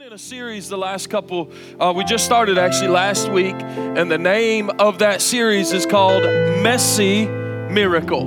been in a series the last couple, uh, we just started actually last week, and the name of that series is called Messy Miracle.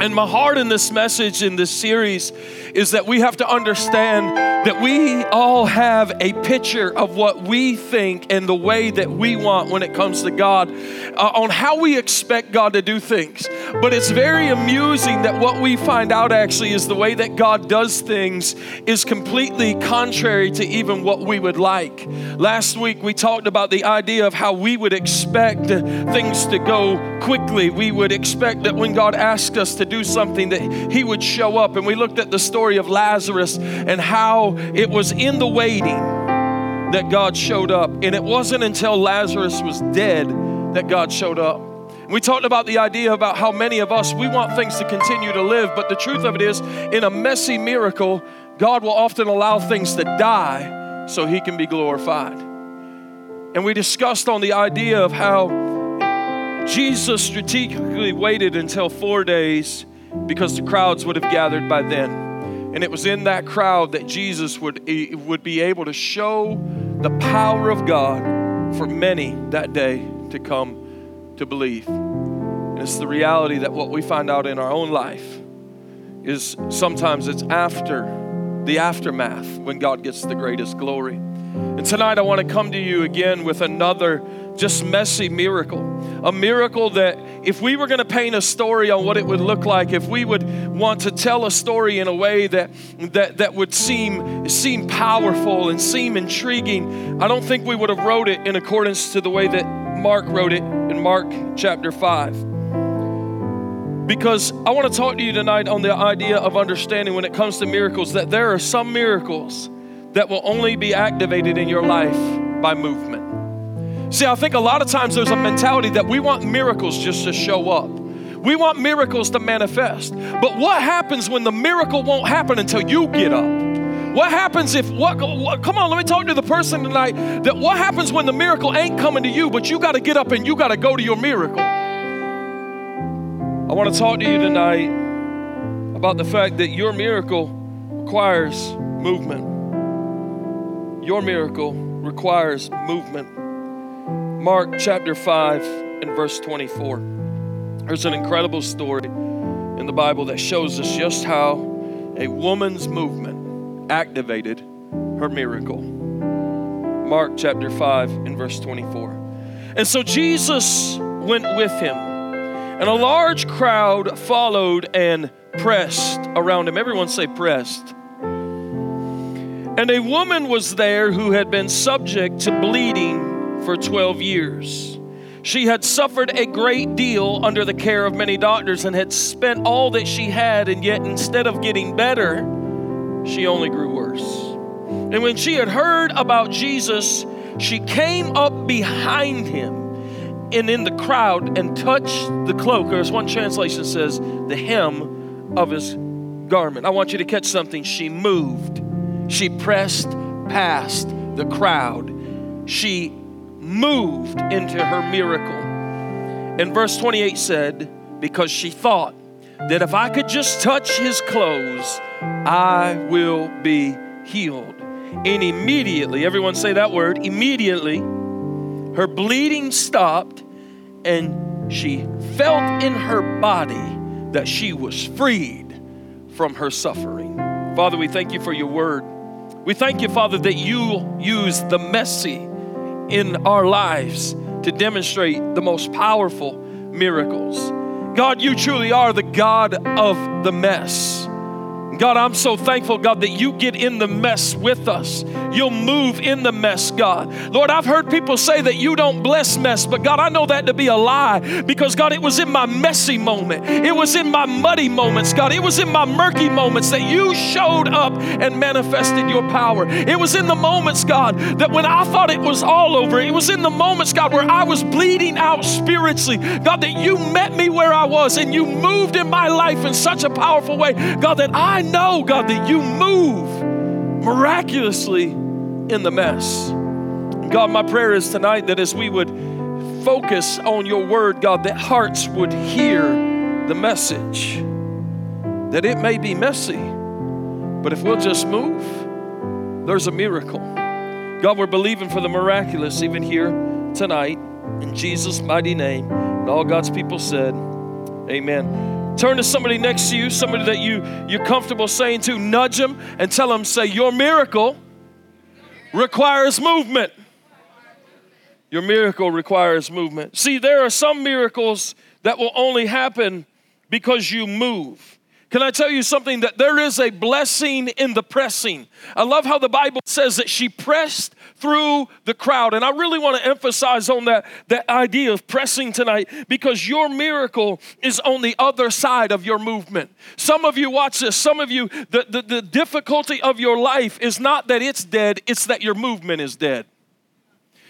And my heart in this message, in this series, is that we have to understand that we all have a picture of what we think and the way that we want when it comes to God, uh, on how we expect God to do things. But it's very amusing that what we find out actually is the way that God does things is completely contrary to even what we would like. Last week we talked about the idea of how we would expect things to go quickly. We would expect that when God asked us to do something that he would show up and we looked at the story of Lazarus and how it was in the waiting that God showed up. And it wasn't until Lazarus was dead that God showed up. We talked about the idea about how many of us, we want things to continue to live, but the truth of it is, in a messy miracle, God will often allow things to die so he can be glorified. And we discussed on the idea of how Jesus strategically waited until four days because the crowds would have gathered by then. And it was in that crowd that Jesus would, would be able to show the power of God for many that day to come to believe. And it's the reality that what we find out in our own life is sometimes it's after the aftermath when God gets the greatest glory. And tonight I want to come to you again with another just messy miracle. A miracle that if we were going to paint a story on what it would look like, if we would want to tell a story in a way that that, that would seem seem powerful and seem intriguing, I don't think we would have wrote it in accordance to the way that Mark wrote it in Mark chapter 5. Because I want to talk to you tonight on the idea of understanding when it comes to miracles that there are some miracles that will only be activated in your life by movement. See, I think a lot of times there's a mentality that we want miracles just to show up. We want miracles to manifest. But what happens when the miracle won't happen until you get up? What happens if what, what, come on, let me talk to the person tonight that what happens when the miracle ain't coming to you, but you got to get up and you got to go to your miracle. I want to talk to you tonight about the fact that your miracle requires movement. Your miracle requires movement. Mark chapter 5 and verse 24. There's an incredible story in the Bible that shows us just how a woman's movement activated her miracle. Mark chapter 5 and verse 24. And so Jesus went with him, and a large crowd followed and pressed around him. Everyone say, pressed. And a woman was there who had been subject to bleeding for 12 years. She had suffered a great deal under the care of many doctors and had spent all that she had, and yet instead of getting better, she only grew worse. And when she had heard about Jesus, she came up behind him and in the crowd and touched the cloak, or as one translation says, the hem of his garment. I want you to catch something. She moved, she pressed past the crowd, she moved into her miracle. And verse 28 said, because she thought that if I could just touch his clothes, I will be healed. And immediately, everyone say that word, immediately, her bleeding stopped and she felt in her body that she was freed from her suffering. Father, we thank you for your word. We thank you, Father, that you use the messy in our lives to demonstrate the most powerful miracles. God, you truly are the God of the mess. God, I'm so thankful, God, that you get in the mess with us. You'll move in the mess, God. Lord, I've heard people say that you don't bless mess, but God, I know that to be a lie because, God, it was in my messy moment. It was in my muddy moments, God. It was in my murky moments that you showed up and manifested your power. It was in the moments, God, that when I thought it was all over, it was in the moments, God, where I was bleeding out spiritually. God, that you met me where I was and you moved in my life in such a powerful way, God, that I know, God, that you move miraculously in the mess. God, my prayer is tonight that as we would focus on your word, God, that hearts would hear the message. That it may be messy, but if we'll just move, there's a miracle. God, we're believing for the miraculous even here tonight. In Jesus' mighty name. And all God's people said, Amen. Turn to somebody next to you, somebody that you, you're comfortable saying to, nudge them and tell them, say, Your miracle requires movement. Your miracle requires movement. See, there are some miracles that will only happen because you move. Can I tell you something? That there is a blessing in the pressing. I love how the Bible says that she pressed through the crowd. And I really want to emphasize on that, that idea of pressing tonight because your miracle is on the other side of your movement. Some of you, watch this, some of you, the, the, the difficulty of your life is not that it's dead, it's that your movement is dead.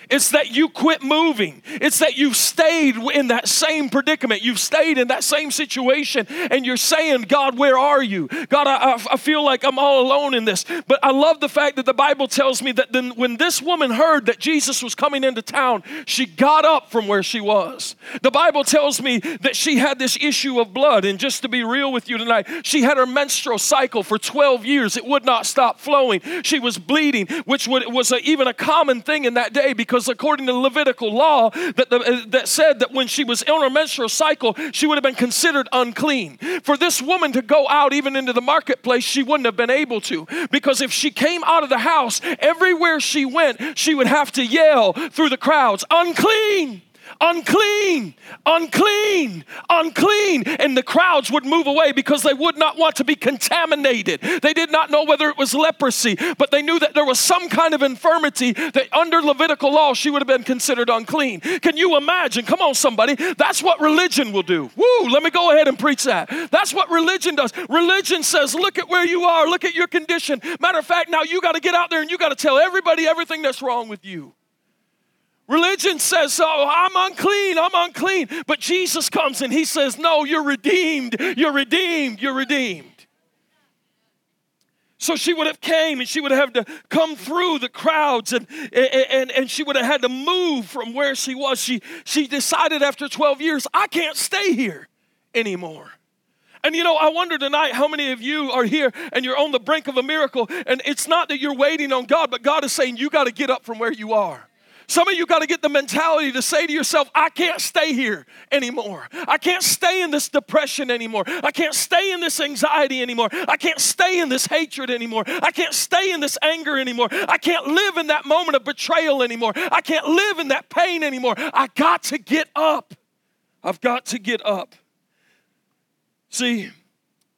It's that you quit moving. It's that you've stayed in that same predicament. You've stayed in that same situation and you're saying, God, where are you? God, I, I feel like I'm all alone in this. But I love the fact that the Bible tells me that then when this woman heard that Jesus was coming into town, she got up from where she was. The Bible tells me that she had this issue of blood. And just to be real with you tonight, she had her menstrual cycle for 12 years. It would not stop flowing. She was bleeding, which was a, even a common thing in that day because according to Levitical law that, the, uh, that said that when she was in her menstrual cycle, she would have been considered unclean. For this woman to go out even into the marketplace, she wouldn't have been able to. Because if she came out of the house, everywhere she went, she would have to yell through the crowds, unclean unclean, unclean, unclean. And the crowds would move away because they would not want to be contaminated. They did not know whether it was leprosy, but they knew that there was some kind of infirmity that under Levitical law she would have been considered unclean. Can you imagine? Come on, somebody. That's what religion will do. Woo, let me go ahead and preach that. That's what religion does. Religion says, look at where you are, look at your condition. Matter of fact, now you got to get out there and you got to tell everybody everything that's wrong with you. Religion says, Oh, I'm unclean, I'm unclean. But Jesus comes and he says, No, you're redeemed, you're redeemed, you're redeemed. So she would have came and she would have to come through the crowds and, and, and she would have had to move from where she was. She, she decided after 12 years, I can't stay here anymore. And you know, I wonder tonight how many of you are here and you're on the brink of a miracle. And it's not that you're waiting on God, but God is saying, You got to get up from where you are. Some of you got to get the mentality to say to yourself, I can't stay here anymore. I can't stay in this depression anymore. I can't stay in this anxiety anymore. I can't stay in this hatred anymore. I can't stay in this anger anymore. I can't live in that moment of betrayal anymore. I can't live in that pain anymore. I got to get up. I've got to get up. See,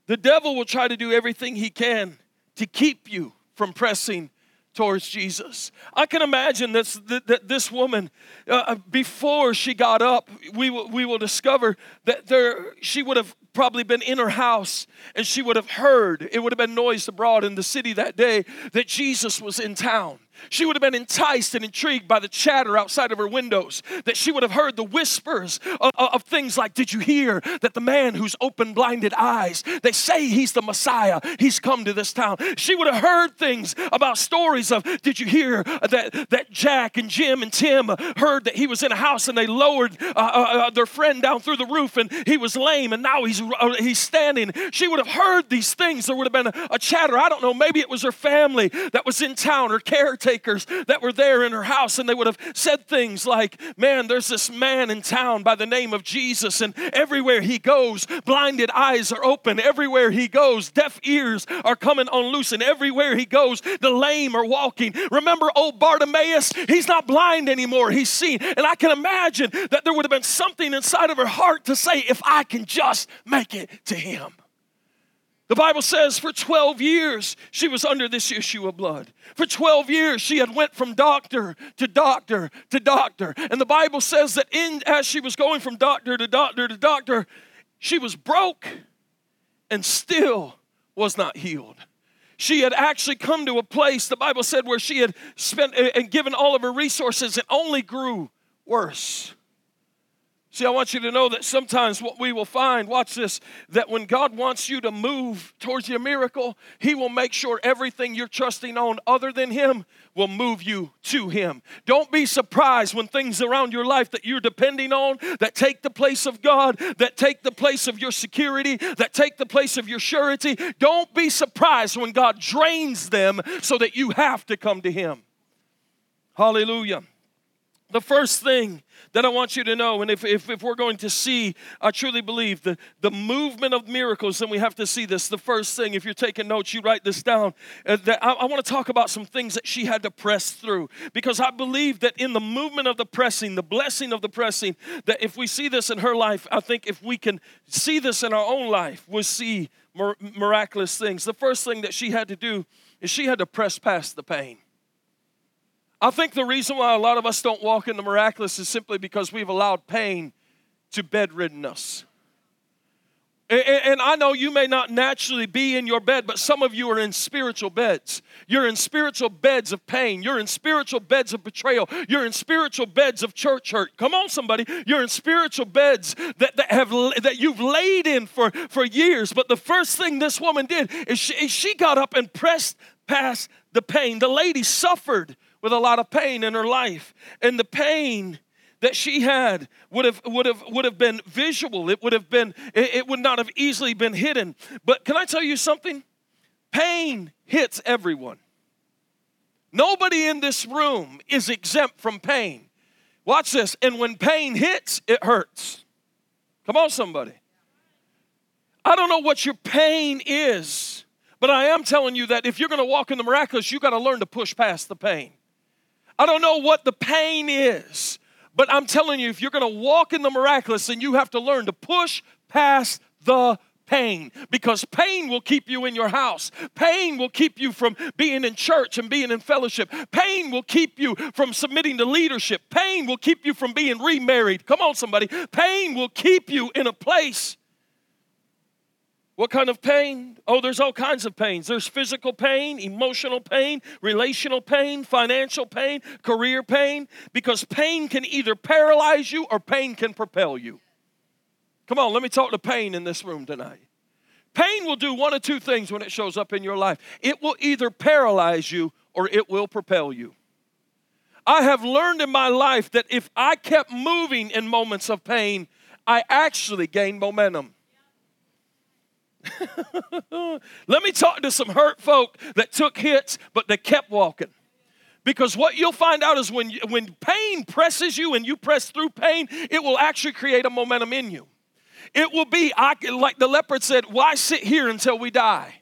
the devil will try to do everything he can to keep you from pressing towards Jesus. I can imagine this, that, this woman, uh, uh, before she got up, we will, we will discover that there, she would have probably been in her house and she would have heard, it would have been noised abroad in the city that day that Jesus was in town. She would have been enticed and intrigued by the chatter outside of her windows, that she would have heard the whispers of, of, things like, Did you hear that the man who's open blinded eyes, they say he's the Messiah, he's come to this town? She would have heard things about stories of, Did you hear that, that Jack and Jim and Tim heard that he was in a house and they lowered uh, uh, uh their friend down through the roof and he was lame and now he's, uh, he's standing? She would have heard these things. There would have been a, a chatter. I don't know, maybe it was her family that was in town, her caretaker caretakers that were there in her house, and they would have said things like, Man, there's this man in town by the name of Jesus, and everywhere he goes, blinded eyes are open. Everywhere he goes, deaf ears are coming on loose, and everywhere he goes, the lame are walking. Remember old Bartimaeus? He's not blind anymore, he's seen. And I can imagine that there would have been something inside of her heart to say, If I can just make it to him. The Bible says for 12 years she was under this issue of blood. For 12 years she had went from doctor to doctor to doctor. And the Bible says that in as she was going from doctor to doctor to doctor, she was broke and still was not healed. She had actually come to a place, the Bible said, where she had spent and given all of her resources and only grew worse. See, I want you to know that sometimes what we will find, watch this, that when God wants you to move towards your miracle, He will make sure everything you're trusting on other than Him will move you to Him. Don't be surprised when things around your life that you're depending on, that take the place of God, that take the place of your security, that take the place of your surety. Don't be surprised when God drains them so that you have to come to Him. Hallelujah. The first thing that I want you to know, and if, if, if, we're going to see, I truly believe, the, the movement of miracles, then we have to see this. The first thing, if you're taking notes, you write this down. Uh, that I, I want to talk about some things that she had to press through. Because I believe that in the movement of the pressing, the blessing of the pressing, that if we see this in her life, I think if we can see this in our own life, we'll see miraculous things. The first thing that she had to do is she had to press past the pain. I think the reason why a lot of us don't walk in the miraculous is simply because we've allowed pain to bedridden us. And I know you may not naturally be in your bed, but some of you are in spiritual beds. You're in spiritual beds of pain. You're in spiritual beds of betrayal. You're in spiritual beds of church hurt. Come on, somebody. You're in spiritual beds that, that have that you've laid in for, for years. But the first thing this woman did is she, she got up and pressed past the pain. The lady suffered with a lot of pain in her life. And the pain that she had would have would have would have been visual. It would have been it, would not have easily been hidden. But can I tell you something? Pain hits everyone. Nobody in this room is exempt from pain. Watch this. And when pain hits, it hurts. Come on, somebody. I don't know what your pain is, but I am telling you that if you're going to walk in the miraculous, you got to learn to push past the pain. I don't know what the pain is, but I'm telling you, if you're going to walk in the miraculous, then you have to learn to push past the pain because pain will keep you in your house. Pain will keep you from being in church and being in fellowship. Pain will keep you from submitting to leadership. Pain will keep you from being remarried. Come on, somebody. Pain will keep you in a place what kind of pain? Oh, there's all kinds of pains. There's physical pain, emotional pain, relational pain, financial pain, career pain, because pain can either paralyze you or pain can propel you. Come on, let me talk to pain in this room tonight. Pain will do one of two things when it shows up in your life it will either paralyze you or it will propel you. I have learned in my life that if I kept moving in moments of pain, I actually gained momentum. Let me talk to some hurt folk that took hits, but they kept walking. Because what you'll find out is when, you, when pain presses you and you press through pain, it will actually create a momentum in you. It will be, I, like the leopard said, why sit here until we die?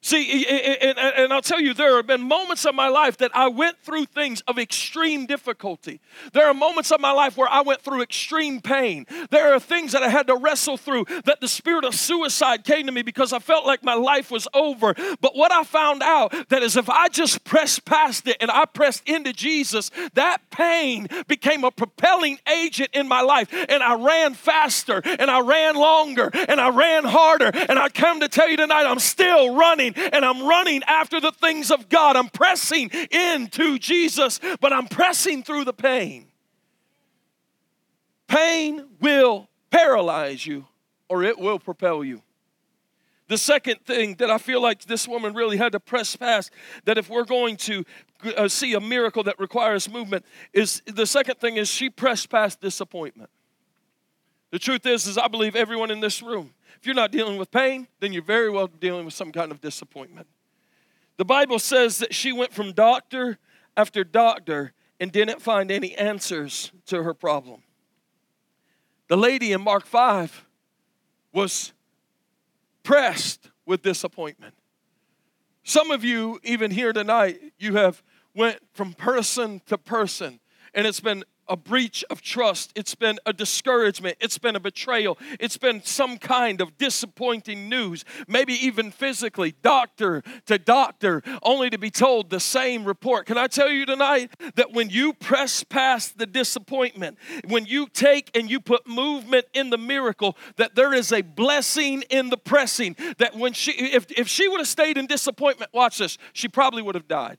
See, and, I'll tell you, there have been moments of my life that I went through things of extreme difficulty. There are moments of my life where I went through extreme pain. There are things that I had to wrestle through that the spirit of suicide came to me because I felt like my life was over. But what I found out that is if I just pressed past it and I pressed into Jesus, that pain became a propelling agent in my life. And I ran faster and I ran longer and I ran harder. And I come to tell you tonight, I'm still running running and I'm running after the things of God. I'm pressing into Jesus, but I'm pressing through the pain. Pain will paralyze you or it will propel you. The second thing that I feel like this woman really had to press past, that if we're going to uh, see a miracle that requires movement, is the second thing is she pressed past disappointment. The truth is, is I believe everyone in this room if you're not dealing with pain, then you're very well dealing with some kind of disappointment. The Bible says that she went from doctor after doctor and didn't find any answers to her problem. The lady in Mark 5 was pressed with disappointment. Some of you, even here tonight, you have went from person to person, and it's been a breach of trust. It's been a discouragement. It's been a betrayal. It's been some kind of disappointing news, maybe even physically, doctor to doctor, only to be told the same report. Can I tell you tonight that when you press past the disappointment, when you take and you put movement in the miracle, that there is a blessing in the pressing. That when she, if, if she would have stayed in disappointment, watch this, she probably would have died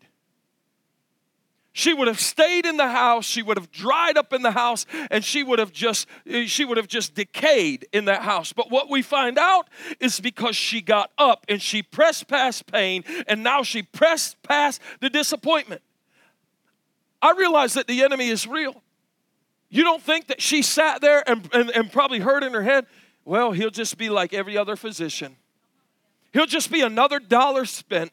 she would have stayed in the house she would have dried up in the house and she would have just eh, she would have just decayed in that house. But what we find out is because she got up and she pressed past pain and now she pressed past the disappointment. I realize that the enemy is real. You don't think that she sat there and, and, and probably heard in her head well he'll just be like every other physician. He'll just be another dollar spent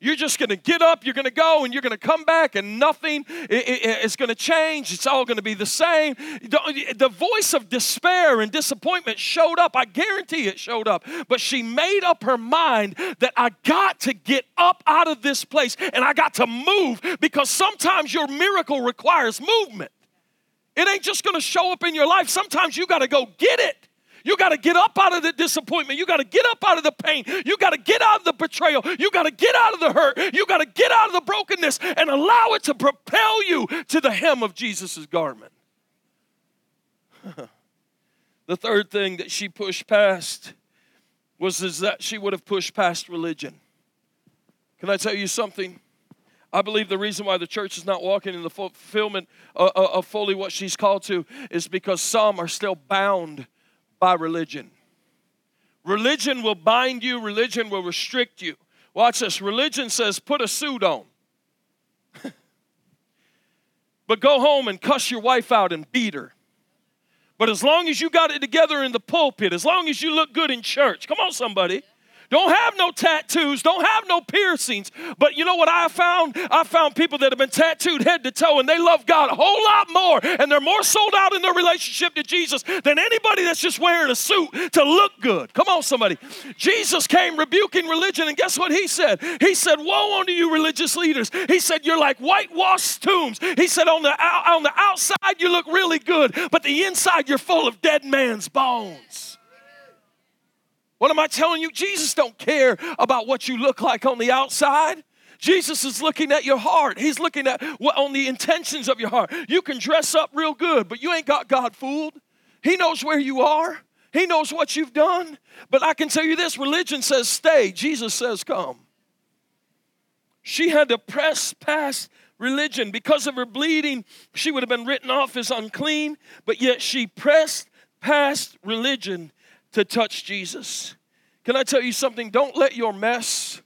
you're just going to get up, you're going to go, and you're going to come back, and nothing is going to change. It's all going to be the same. The voice of despair and disappointment showed up. I guarantee it showed up. But she made up her mind that I got to get up out of this place and I got to move because sometimes your miracle requires movement. It ain't just going to show up in your life. Sometimes you got to go get it. You got to get up out of the disappointment. You got to get up out of the pain. You got to get out of the betrayal. You got to get out of the hurt. You got to get out of the brokenness and allow it to propel you to the hem of Jesus' garment. the third thing that she pushed past was is that she would have pushed past religion. Can I tell you something? I believe the reason why the church is not walking in the fulfillment uh, uh, of fully what she's called to is because some are still bound by religion. Religion will bind you, religion will restrict you. Watch this. Religion says put a suit on. but go home and cuss your wife out and beat her. But as long as you got it together in the pulpit, as long as you look good in church, come on, somebody. Don't have no tattoos, don't have no piercings. But you know what I found? I found people that have been tattooed head to toe and they love God a whole lot more and they're more sold out in their relationship to Jesus than anybody that's just wearing a suit to look good. Come on, somebody. Jesus came rebuking religion, and guess what he said? He said, Woe unto you, religious leaders. He said, You're like whitewashed tombs. He said, On the, on the outside, you look really good, but the inside, you're full of dead man's bones. What am I telling you? Jesus don't care about what you look like on the outside. Jesus is looking at your heart. He's looking at what on the intentions of your heart. You can dress up real good, but you ain't got God fooled. He knows where you are. He knows what you've done. But I can tell you this, religion says stay, Jesus says come. She had to press past religion because of her bleeding. She would have been written off as unclean, but yet she pressed past religion to touch Jesus. Can I tell you something? Don't let your mess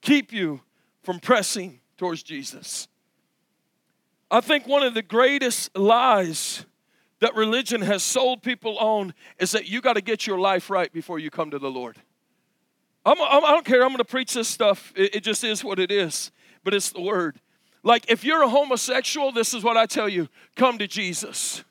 keep you from pressing towards Jesus. I think one of the greatest lies that religion has sold people on is that you got to get your life right before you come to the Lord. I'm, I'm, I do not care. I'm going to preach this stuff. It, it just is what it is, but it's the word. Like if you're a homosexual, this is what I tell you come to Jesus.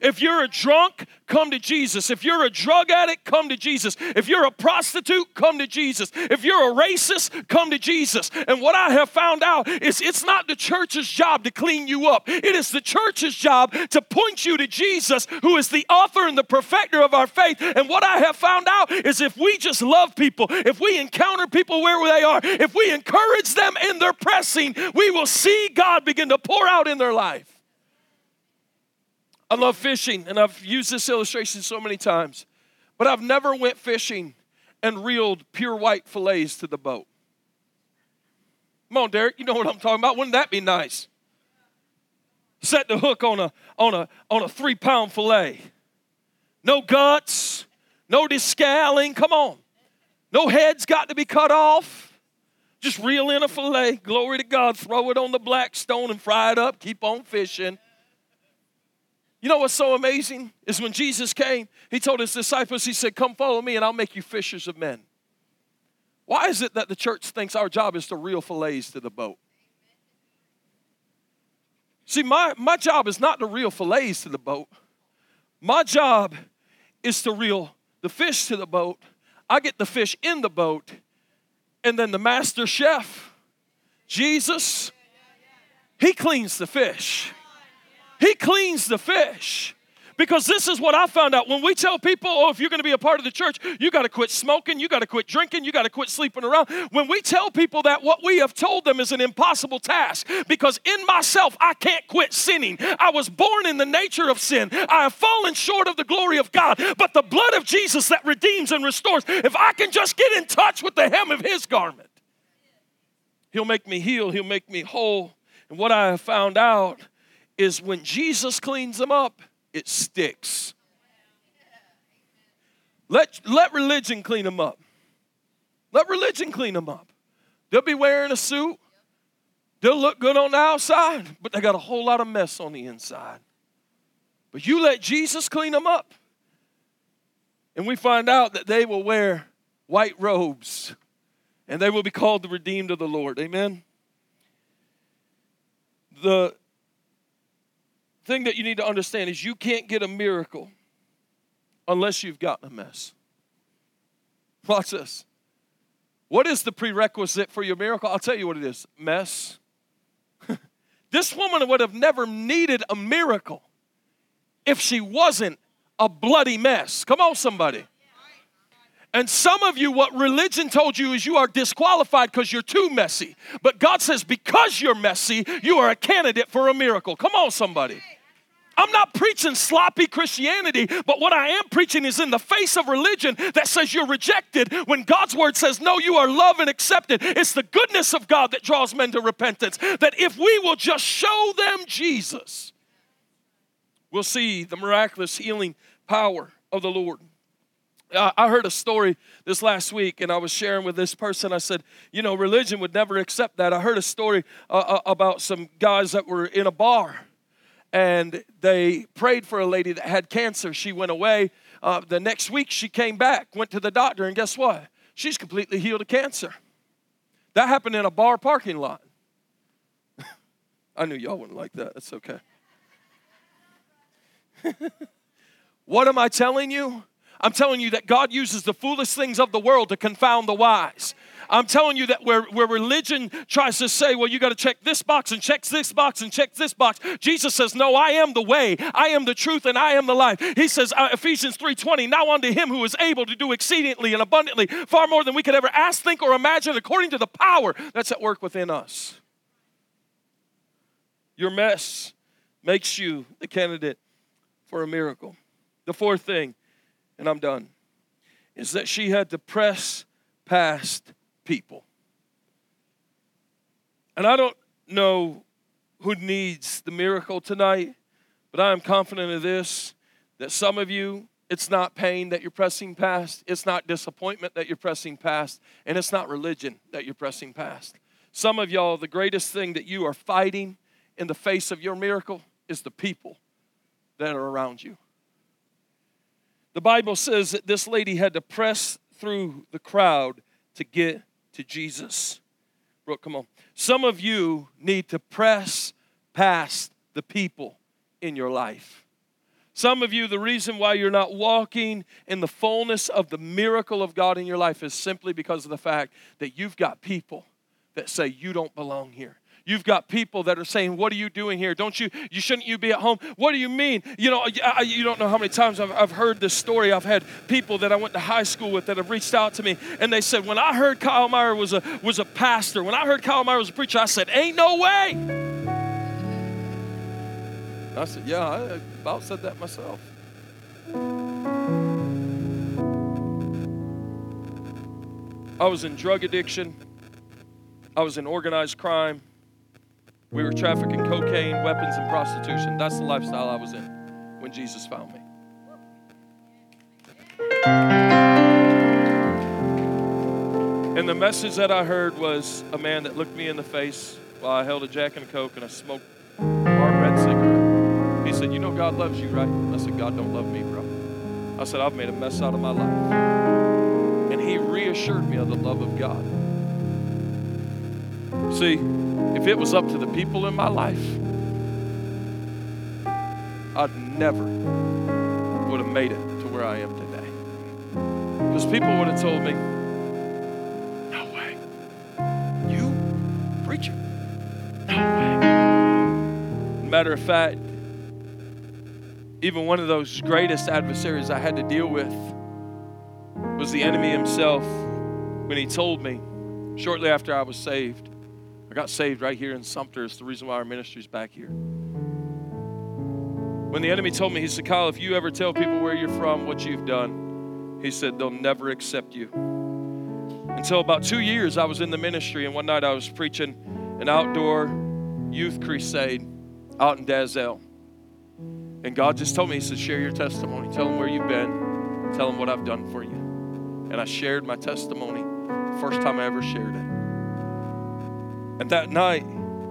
If you're a drunk, come to Jesus. If you're a drug addict, come to Jesus. If you're a prostitute, come to Jesus. If you're a racist, come to Jesus. And what I have found out is it's not the church's job to clean you up, it is the church's job to point you to Jesus, who is the author and the perfecter of our faith. And what I have found out is if we just love people, if we encounter people where they are, if we encourage them in their pressing, we will see God begin to pour out in their life. I love fishing, and I've used this illustration so many times, but I've never went fishing and reeled pure white fillets to the boat. Come on, Derek, you know what I'm talking about. Wouldn't that be nice? Set the hook on a on a on a three pound fillet. No guts, no descaling. Come on. No heads got to be cut off. Just reel in a fillet. Glory to God. Throw it on the Blackstone and fry it up. Keep on fishing. You know what's so amazing is when Jesus came, he told his disciples, he said, Come follow me and I'll make you fishers of men. Why is it that the church thinks our job is to reel fillets to the boat? See, my, my job is not to reel fillets to the boat. My job is to reel the fish to the boat. I get the fish in the boat, and then the master chef, Jesus, he cleans the fish. He cleans the fish. Because this is what I found out. When we tell people, oh, if you're going to be a part of the church, you got to quit smoking, you got to quit drinking, you got to quit sleeping around. When we tell people that, what we have told them is an impossible task. Because in myself, I can't quit sinning. I was born in the nature of sin. I have fallen short of the glory of God. But the blood of Jesus that redeems and restores, if I can just get in touch with the hem of his garment, He'll make me heal, He'll make me whole, And what I have found out is when Jesus cleans them up, it sticks. Let, let religion clean them up. Let religion clean them up. They'll be wearing a suit. They'll look good on the outside, but they got a whole lot of mess on the inside. But you let Jesus clean them up. And we find out that they will wear white robes and they will be called the redeemed of the Lord. Amen. The thing that you need to understand is you can't get a miracle unless you've gotten a mess. Watch this. What is the prerequisite for your miracle? I'll tell you what it is mess. this woman would have never needed a miracle if she wasn't a bloody mess. Come on, somebody. And some of you, what religion told you is you are disqualified because you're too messy. But God says, because you're messy, you are a candidate for a miracle. Come on, somebody. I'm not preaching sloppy Christianity, but what I am preaching is in the face of religion that says you're rejected when God's word says, no, you are loved and accepted. It's the goodness of God that draws men to repentance. That if we will just show them Jesus, we'll see the miraculous healing power of the Lord. I heard a story this last week, and I was sharing with this person. I said, You know, religion would never accept that. I heard a story uh, uh about some guys that were in a bar and they prayed for a lady that had cancer. She went away. Uh, the next week, she came back, went to the doctor, and guess what? She's completely healed of cancer. That happened in a bar parking lot. I knew y'all wouldn't like that. That's okay. what am I telling you? I'm telling you that God uses the foolish things of the world to confound the wise. I'm telling you that where, where religion tries to say, well, you got to check this box and check this box and check this box, Jesus says, no, I am the way, I am the truth, and I am the life. He says, uh, Ephesians 3.20, now unto him who is able to do exceedingly and abundantly, far more than we could ever ask, think, or imagine, according to the power that's at work within us. Your mess makes you the candidate for a miracle. The fourth thing, and I'm done, is that she had to press past people. And I don't know who needs the miracle tonight, but I am confident of this that some of you, it's not pain that you're pressing past, it's not disappointment that you're pressing past, and it's not religion that you're pressing past. Some of y'all, the greatest thing that you are fighting in the face of your miracle is the people that are around you. The Bible says that this lady had to press through the crowd to get to Jesus. Brooke, come on. Some of you need to press past the people in your life. Some of you, the reason why you're not walking in the fullness of the miracle of God in your life is simply because of the fact that you've got people that say you don't belong here. You've got people that are saying, "What are you doing here? Don't you? You shouldn't you be at home? What do you mean? You know, I, you don't know how many times I've, I've heard this story. I've had people that I went to high school with that have reached out to me, and they said, "When I heard Kyle Meyer was a was a pastor, when I heard Kyle Meyer was a preacher, I said, ain't no way." I said, "Yeah, I about said that myself." I was in drug addiction. I was in organized crime. We were trafficking cocaine, weapons, and prostitution. That's the lifestyle I was in when Jesus found me. And the message that I heard was a man that looked me in the face while I held a Jack and a Coke and I smoked a hard red cigarette. He said, You know God loves you, right? I said, God don't love me, bro. I said, I've made a mess out of my life. And he reassured me of the love of God. See, if it was up to the people in my life, I'd never would have made it to where I am today. Because people would have told me, no way. You, preacher? No way. Matter of fact, even one of those greatest adversaries I had to deal with was the enemy himself when he told me shortly after I was saved got saved right here in Sumter. It's the reason why our ministry's back here. When the enemy told me, he said, Kyle, if you ever tell people where you're from, what you've done, he said, they'll never accept you. Until about two years, I was in the ministry, and one night I was preaching an outdoor youth crusade out in Dalzell. And God just told me, He said, share your testimony. Tell them where you've been. Tell them what I've done for you. And I shared my testimony the first time I ever shared it. And that night,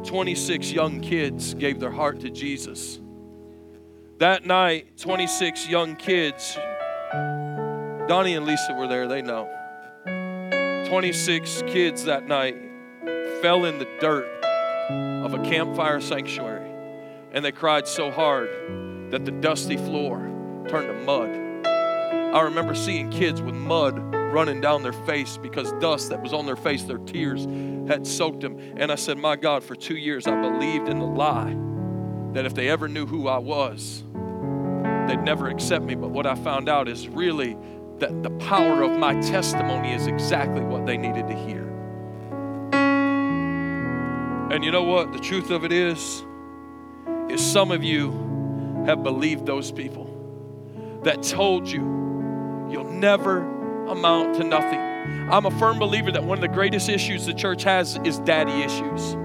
26 young kids gave their heart to Jesus. That night, 26 young kids, Donnie and Lisa were there, they know. 26 kids that night fell in the dirt of a campfire sanctuary and they cried so hard that the dusty floor turned to mud. I remember seeing kids with mud running down their face because dust that was on their face, their tears had soaked them. And I said, My God, for two years I believed in the lie that if they ever knew who I was, they'd never accept me. But what I found out is really that the power of my testimony is exactly what they needed to hear. And you know what? The truth of it is, is some of you have believed those people that told you you'll never amount to nothing. I'm a firm believer that one of the greatest issues the church has is daddy issues.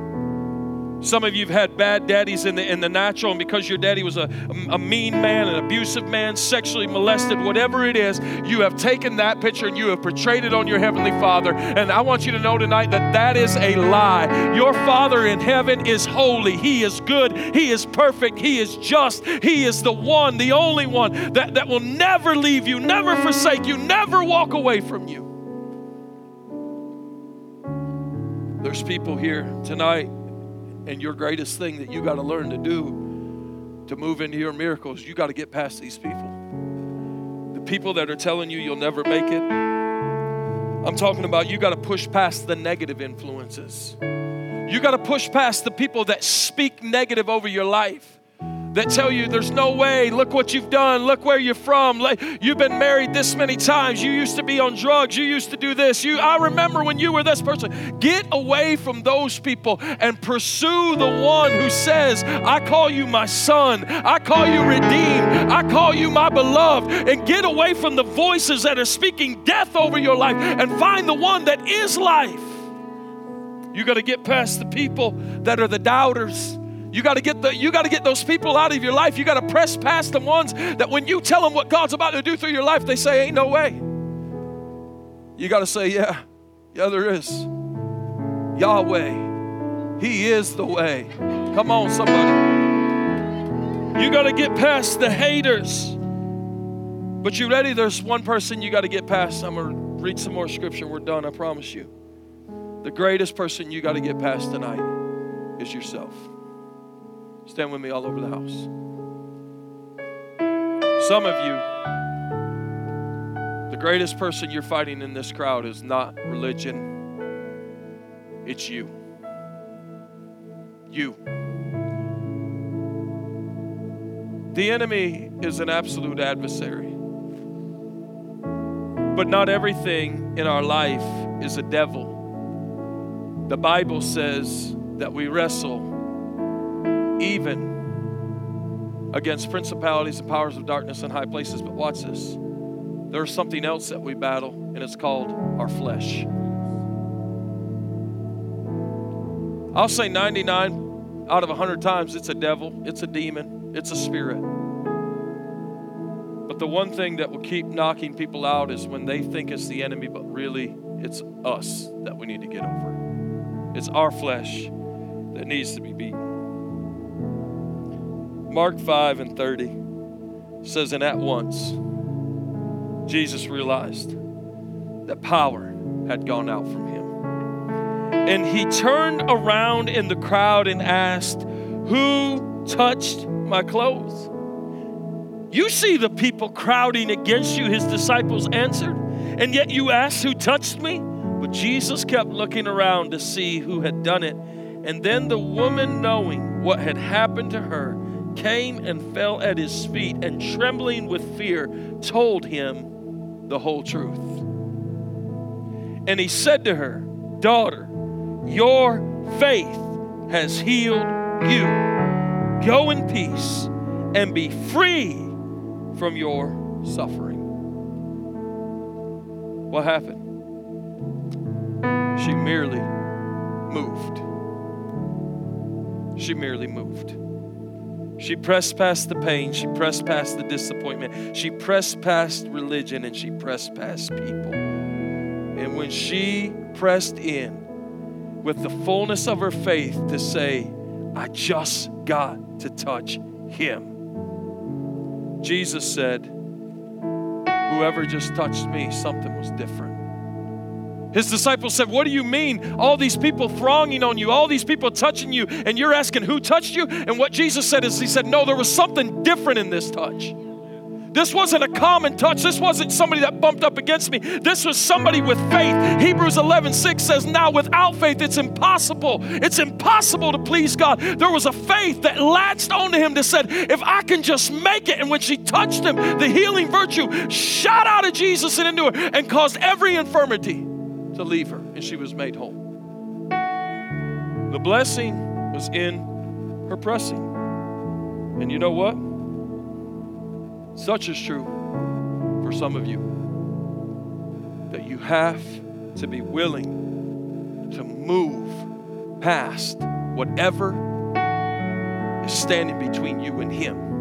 Some of you have had bad daddies in the, in the natural, and because your daddy was a, a mean man, an abusive man, sexually molested, whatever it is, you have taken that picture and you have portrayed it on your Heavenly Father. And I want you to know tonight that that is a lie. Your Father in heaven is holy, He is good, He is perfect, He is just, He is the one, the only one that, that will never leave you, never forsake you, never walk away from you. There's people here tonight and your greatest thing that you got to learn to do to move into your miracles, you got to get past these people. The people that are telling you you'll never make it. I'm talking about you got to push past the negative influences. You got to push past the people that speak negative over your life that tell you there's no way, look what you've done, look where you're from. You've been married this many times. You used to be on drugs. You used to do this. You I remember when you were this person. Get away from those people and pursue the one who says, "I call you my son. I call you redeemed. I call you my beloved." And get away from the voices that are speaking death over your life and find the one that is life. You got to get past the people that are the doubters you got to get the you got to get those people out of your life. You got to press past the ones that when you tell them what God's about to do through your life, they say ain't no way. You got to say, yeah. Yeah, there is. Yahweh. He is the way. Come on somebody. You got to get past the haters. But you ready? There's one person you got to get past. I'm going to read some more scripture. We're done, I promise you. The greatest person you got to get past tonight is yourself. Stand with me all over the house. Some of you, the greatest person you're fighting in this crowd is not religion, it's you. You. The enemy is an absolute adversary. But not everything in our life is a devil. The Bible says that we wrestle even against principalities and powers of darkness in high places. But watch this there's something else that we battle, and it's called our flesh. I'll say 99 out of 100 times it's a devil, it's a demon, it's a spirit. But the one thing that will keep knocking people out is when they think it's the enemy, but really it's us that we need to get over. It's our flesh that needs to be beaten. Mark 5 and 30 says, And at once Jesus realized that power had gone out from him. And he turned around in the crowd and asked, Who touched my clothes? You see the people crowding against you, his disciples answered, and yet you ask, Who touched me? But Jesus kept looking around to see who had done it. And then the woman, knowing what had happened to her, came and fell at his feet and trembling with fear told him the whole truth. And he said to her, Daughter, your faith has healed you. Go in peace and be free from your suffering. What happened? She merely moved. she merely moved. She pressed past the pain, she pressed past the disappointment, she pressed past religion, and she pressed past people. And when she pressed in with the fullness of her faith to say, I just got to touch him, Jesus said, Whoever just touched me, something was different. His disciples said, What do you mean? All these people thronging on you, all these people touching you, and you're asking who touched you? And what Jesus said is, He said, No, there was something different in this touch. This wasn't a common touch. This wasn't somebody that bumped up against me. This was somebody with faith. Hebrews 11 6 says, Now without faith, it's impossible. It's impossible to please God. There was a faith that latched onto him that said, If I can just make it. And when she touched him, the healing virtue shot out of Jesus and into her and caused every infirmity to leave her, and she was made whole. The blessing was in her pressing. And you know what? Such is true for some of you that you have to be willing to move past whatever is standing between you and Him